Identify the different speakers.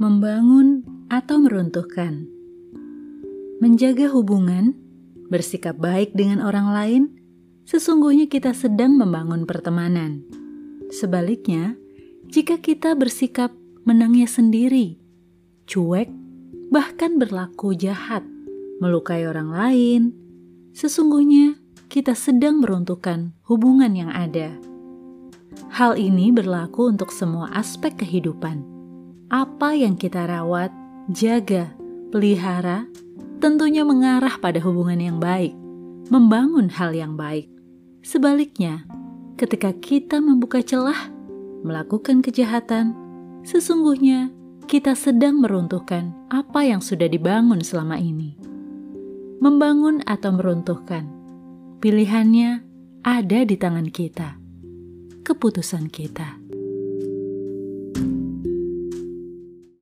Speaker 1: membangun atau meruntuhkan. Menjaga hubungan, bersikap baik dengan orang lain, sesungguhnya kita sedang membangun pertemanan. Sebaliknya, jika kita bersikap menangnya sendiri, cuek, bahkan berlaku jahat, melukai orang lain, sesungguhnya kita sedang meruntuhkan hubungan yang ada. Hal ini berlaku untuk semua aspek kehidupan. Apa yang kita rawat, jaga, pelihara, tentunya mengarah pada hubungan yang baik, membangun hal yang baik. Sebaliknya, ketika kita membuka celah, melakukan kejahatan, sesungguhnya kita sedang meruntuhkan apa yang sudah dibangun selama ini. Membangun atau meruntuhkan, pilihannya ada di tangan kita, keputusan kita.